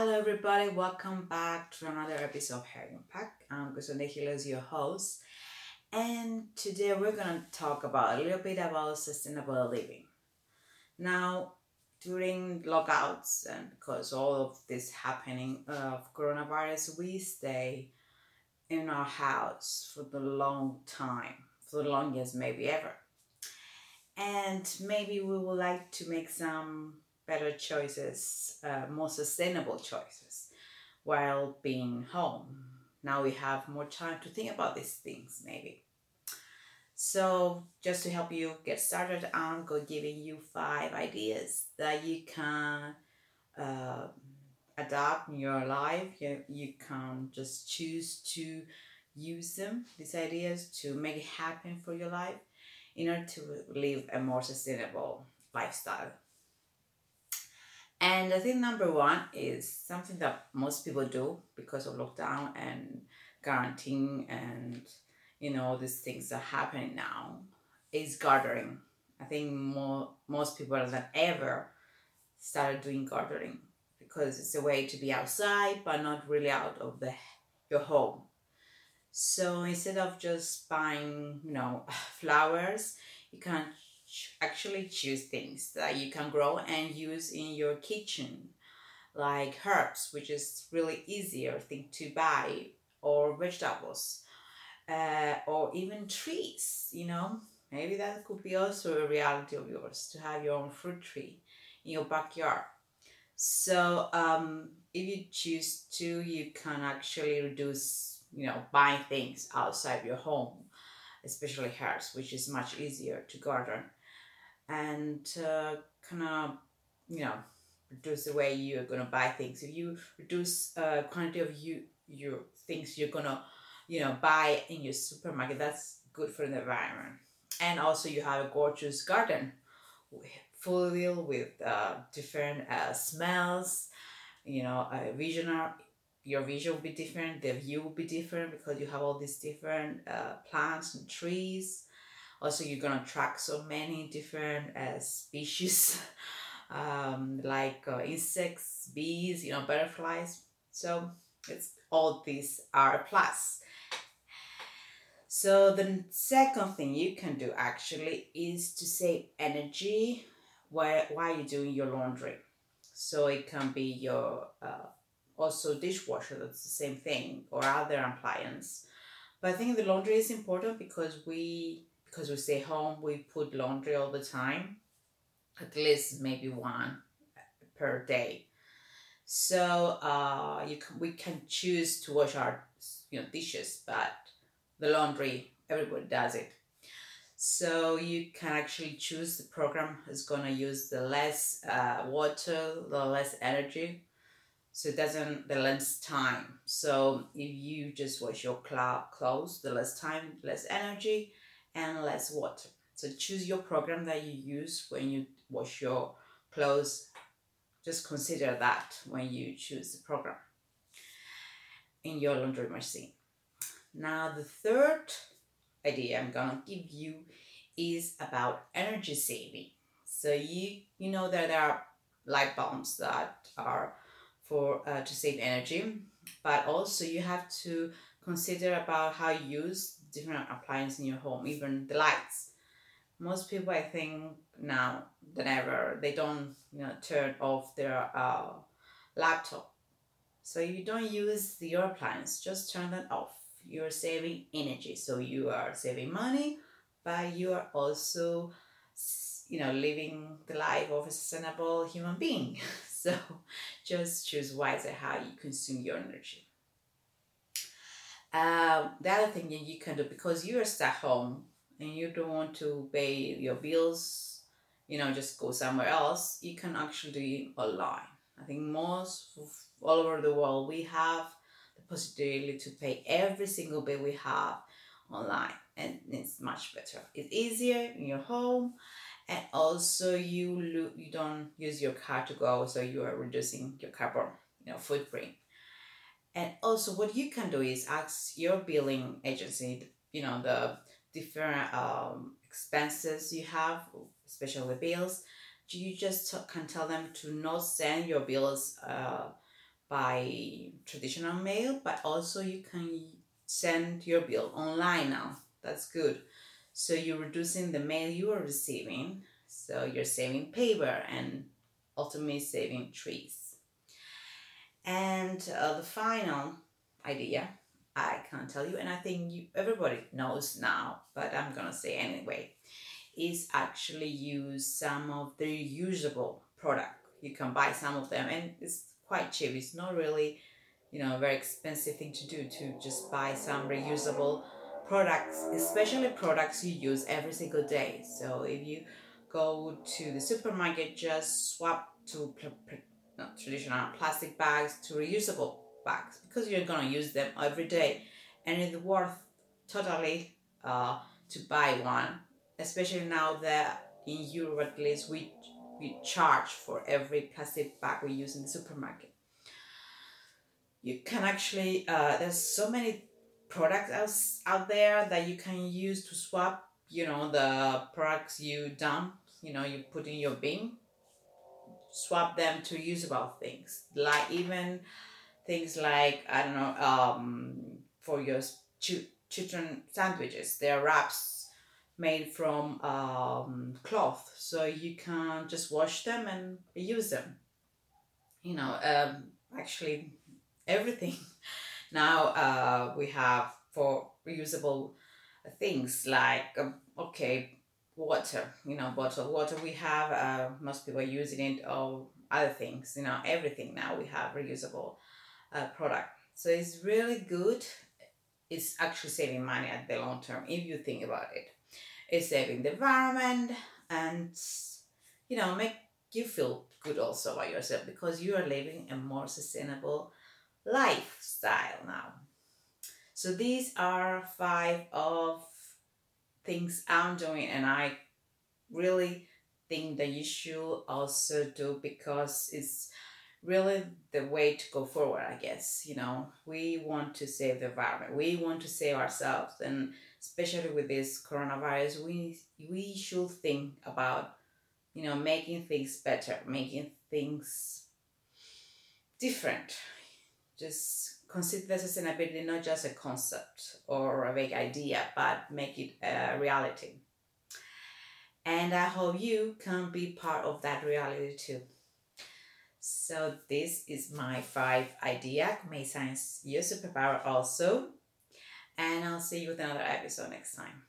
Hello, everybody. Welcome back to another episode of Hair Impact. I'm Gusone Hilos, your host. And today we're to talk about a little bit about sustainable living. Now, during lockouts and because all of this happening of coronavirus, we stay in our house for the long time, for the longest maybe ever. And maybe we would like to make some better choices, uh, more sustainable choices while being home. Now we have more time to think about these things, maybe. So, just to help you get started, I'm going to giving you five ideas that you can uh, adapt in your life. You, you can just choose to use them, these ideas, to make it happen for your life in order to live a more sustainable lifestyle. And I think number one is something that most people do because of lockdown and quarantine and you know all these things are happening now is gardening. I think more most people than ever started doing gardening because it's a way to be outside but not really out of the your home. So instead of just buying, you know, flowers, you can actually choose things that you can grow and use in your kitchen. Like herbs which is really easier thing to buy or vegetables uh, or even trees you know? Maybe that could be also a reality of yours to have your own fruit tree in your backyard. So um, if you choose to you can actually reduce you know buying things outside your home especially herbs which is much easier to garden and uh, kind of you know reduce the way you're gonna buy things. If you reduce uh, quantity of you your things you're gonna you know buy in your supermarket, that's good for the environment. And also you have a gorgeous garden full with uh, different uh, smells. You know, a visionary your vision will be different, the view will be different because you have all these different uh, plants and trees also you're gonna track so many different uh, species um, like uh, insects bees you know butterflies. So it's all these are a plus. So the second thing you can do actually is to save energy while, while you're doing your laundry. So it can be your uh, also dishwasher that's the same thing or other appliance. But i think the laundry is important because we because we stay home, we put laundry all the time, at least maybe one per day. So uh, you can, we can choose to wash our you know dishes, but the laundry everybody does it. So you can actually choose the program is gonna use the less uh, water, the less energy, so it doesn't the less time. So if you just wash your clothes, the less time, less energy, and less water. So choose your program that you use when you wash your clothes. Just consider that when you choose the program in your laundry machine. Now the third idea I'm gonna give you is about energy saving. So you you know that there are light bulbs that are for uh, to save energy, but also you have to consider about how you use different appliances in your home, even the lights. Most people, I think, now than ever, they don't you know turn off their uh, laptop. So you don't use your appliance, just turn that off. You're saving energy, so you are saving money, but you are also you know living the life of a sustainable human being. so just choose wisely how you consume your energy. Um, the other thing that you can do because you're stuck home and you don't want to pay your bills, you know, just go somewhere else, you can actually do it online. I think most all over the world we have the possibility to pay every single bill we have online and it's much better. It's easier in your home and also you lo- you don't use your car to go so you are reducing your carbon you know footprint and also, what you can do is ask your billing agency, you know, the different um, expenses you have, especially bills. You just can tell them to not send your bills uh, by traditional mail, but also you can send your bill online now. That's good. So you're reducing the mail you are receiving. So you're saving paper and ultimately saving trees. And uh, the final idea I can't tell you, and I think you, everybody knows now, but I'm gonna say anyway, is actually use some of the reusable product. You can buy some of them, and it's quite cheap. It's not really, you know, a very expensive thing to do to just buy some reusable products, especially products you use every single day. So if you go to the supermarket, just swap to not traditional plastic bags to reusable bags because you're gonna use them every day, and it's worth totally uh, to buy one, especially now that in Europe at least we we charge for every plastic bag we use in the supermarket. You can actually uh, there's so many products out, out there that you can use to swap you know the products you dump you know you put in your bin swap them to usable things. Like even things like i don't know um, for your ch- children sandwiches. They're wraps made from um, cloth. So you can just wash them and use them. You know um, actually everything. Now uh, we have for reusable things like um, okay water you know bottled water. We have uh, most people using it or other things you know everything now we have reusable uh, product. So it's really good. It's actually saving money at the long term if you think about it. It's saving the environment and you know make you feel good also about yourself because you are living a more sustainable lifestyle now. So these are five of things I'm doing, and I really think that you should also do because it's really the way to go forward, I guess. You know, we want to save the environment, we want to save ourselves, and especially with this coronavirus, we we should think about you know making things better, making things different. Just consider sustainability not just a concept or a vague idea, but make it a reality. And I hope you can be part of that reality too. So this is my five idea. May science your superpower also. And I'll see you with another episode next time.